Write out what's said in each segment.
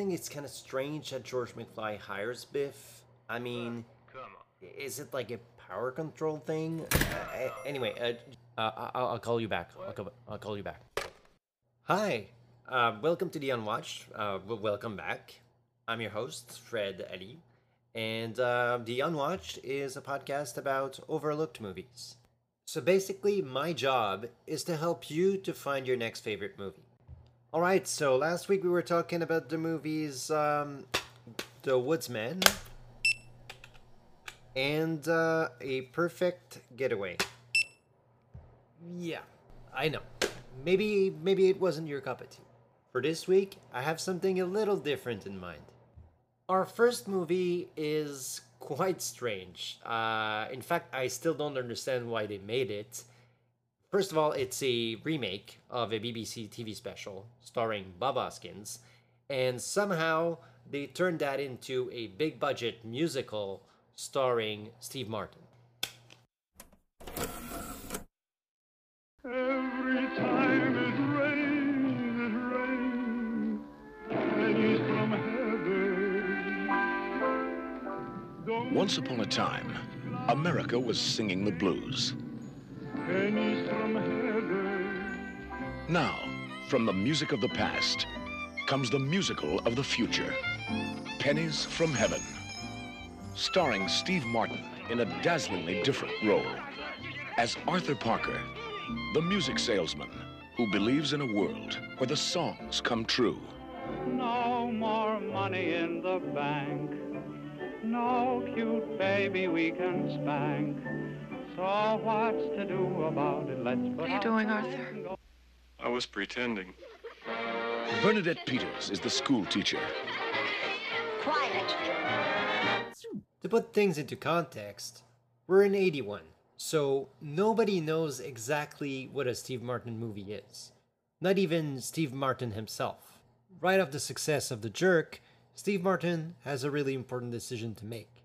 think it's kind of strange that George McFly hires Biff? I mean, is it like a power control thing? Uh, anyway, uh, uh, I'll, I'll call you back. I'll, co- I'll call you back. Hi, uh, welcome to the Unwatched. Uh, welcome back. I'm your host, Fred Ali, and uh, the Unwatched is a podcast about overlooked movies. So basically, my job is to help you to find your next favorite movie. All right, so last week we were talking about the movies um, The Woodsman and uh, A Perfect Getaway. Yeah, I know. Maybe maybe it wasn't your cup of tea. For this week, I have something a little different in mind. Our first movie is quite strange. Uh, in fact, I still don't understand why they made it. First of all, it's a remake of a BBC TV special starring Bob Hoskins, and somehow they turned that into a big budget musical starring Steve Martin. Every time it rains, it rains, pennies from heaven. Don't Once upon a time, America was singing the blues. Pennies from heaven. Now, from the music of the past, comes the musical of the future Pennies from Heaven. Starring Steve Martin in a dazzlingly different role as Arthur Parker, the music salesman who believes in a world where the songs come true. No more money in the bank. No cute baby we can spank. So what's to do about it? Let's put What are you doing, Arthur? I was pretending. Bernadette Peters is the school teacher. Quiet. To put things into context, we're in 81, so nobody knows exactly what a Steve Martin movie is. Not even Steve Martin himself. Right off the success of The Jerk, Steve Martin has a really important decision to make.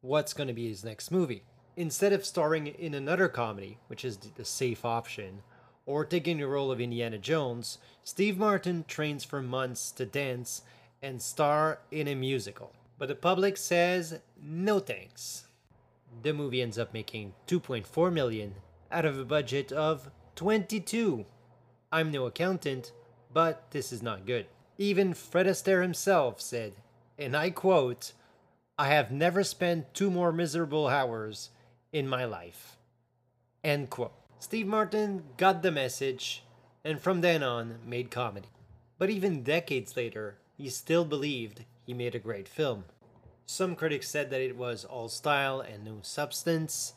What's going to be his next movie? Instead of starring in another comedy, which is the safe option, or taking the role of Indiana Jones, Steve Martin trains for months to dance and star in a musical. But the public says no thanks. The movie ends up making 2.4 million out of a budget of 22. I'm no accountant, but this is not good. Even Fred Astaire himself said, and I quote, I have never spent two more miserable hours in my life. End quote. Steve Martin got the message and from then on made comedy. But even decades later, he still believed he made a great film. Some critics said that it was all style and no substance,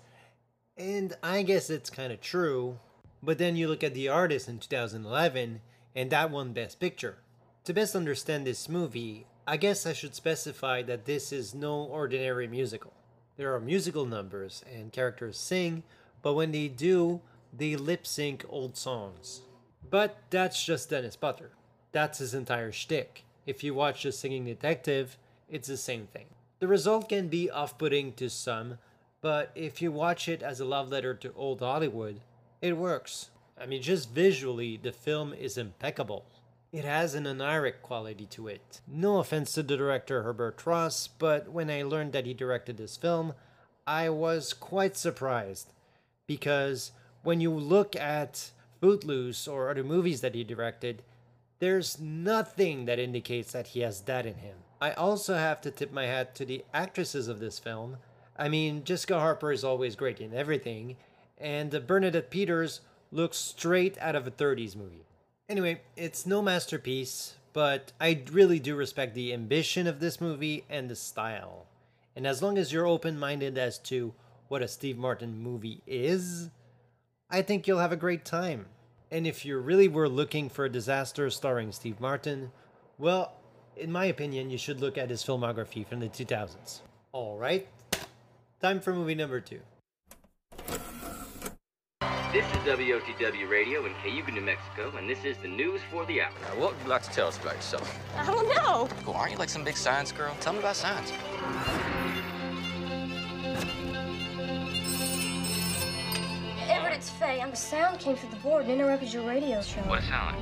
and I guess it's kind of true. But then you look at The Artist in 2011, and that won Best Picture. To best understand this movie, I guess I should specify that this is no ordinary musical. There are musical numbers and characters sing, but when they do, they lip sync old songs. But that's just Dennis Potter. That's his entire shtick. If you watch The Singing Detective, it's the same thing. The result can be off putting to some, but if you watch it as a love letter to old Hollywood, it works. I mean, just visually, the film is impeccable. It has an oniric quality to it. No offense to the director Herbert Ross, but when I learned that he directed this film, I was quite surprised. Because when you look at Footloose or other movies that he directed, there's nothing that indicates that he has that in him. I also have to tip my hat to the actresses of this film. I mean, Jessica Harper is always great in everything, and Bernadette Peters looks straight out of a 30s movie. Anyway, it's no masterpiece, but I really do respect the ambition of this movie and the style. And as long as you're open minded as to what a Steve Martin movie is, I think you'll have a great time. And if you really were looking for a disaster starring Steve Martin, well, in my opinion, you should look at his filmography from the 2000s. Alright, time for movie number two. This is WOTW Radio in Cayuga, New Mexico, and this is the news for the hour. Now, what would you like to tell us about yourself? I don't know. Cool, aren't you like some big science girl? Tell me about science. Everett, it's Faye. And the sound came through the board and interrupted your radio show. What a sound.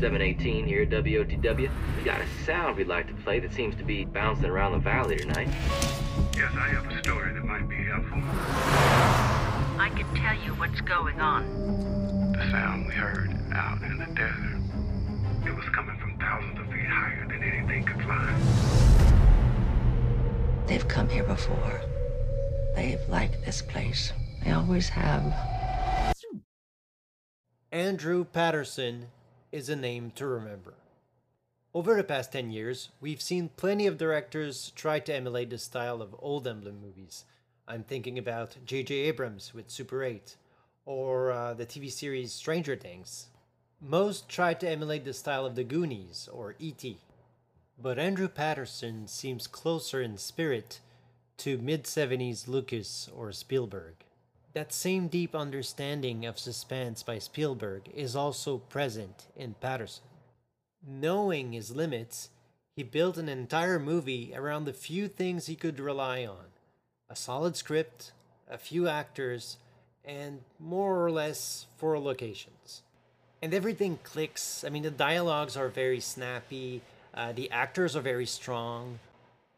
718 here at WOTW. We got a sound we'd like to play that seems to be bouncing around the valley tonight. Yes, I have a story that might be helpful. I can tell you what's going on. The sound we heard out in the desert. It was coming from thousands of feet higher than anything could climb. They've come here before. They've liked this place. They always have. Andrew Patterson is a name to remember. Over the past 10 years, we've seen plenty of directors try to emulate the style of old Amblin movies. I'm thinking about J.J. Abrams with Super 8, or uh, the TV series Stranger Things. Most tried to emulate the style of The Goonies or E.T. But Andrew Patterson seems closer in spirit to mid 70s Lucas or Spielberg. That same deep understanding of suspense by Spielberg is also present in Patterson. Knowing his limits, he built an entire movie around the few things he could rely on a solid script, a few actors, and more or less four locations. And everything clicks. I mean, the dialogues are very snappy, uh, the actors are very strong.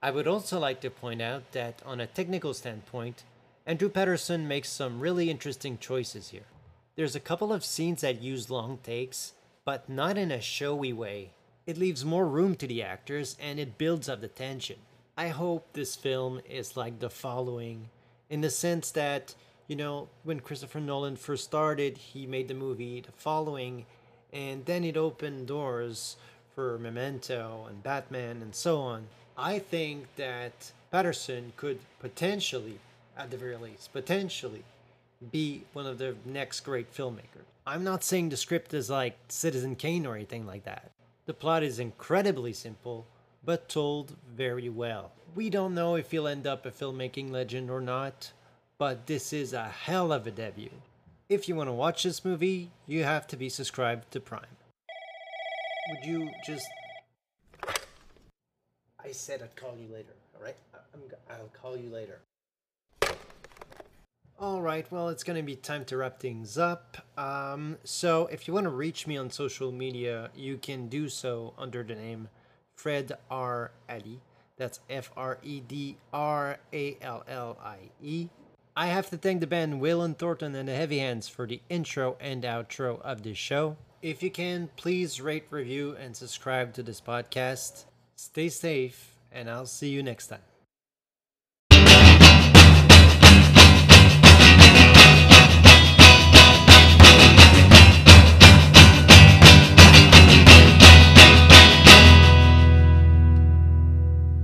I would also like to point out that, on a technical standpoint, Andrew Patterson makes some really interesting choices here. There's a couple of scenes that use long takes, but not in a showy way. It leaves more room to the actors and it builds up the tension. I hope this film is like the following, in the sense that, you know, when Christopher Nolan first started, he made the movie The Following, and then it opened doors for Memento and Batman and so on. I think that Patterson could potentially, at the very least, potentially be one of the next great filmmakers. I'm not saying the script is like Citizen Kane or anything like that. The plot is incredibly simple, but told very well. We don't know if he'll end up a filmmaking legend or not, but this is a hell of a debut. If you want to watch this movie, you have to be subscribed to Prime. Would you just. I said I'd call you later, alright? I'm, I'll call you later. Alright, well, it's gonna be time to wrap things up. Um, so, if you want to reach me on social media, you can do so under the name Fred R. Allie. That's F R E D R A L L I E. I have to thank the band Waylon Thornton and the Heavy Hands for the intro and outro of this show. If you can, please rate, review, and subscribe to this podcast. Stay safe, and I'll see you next time.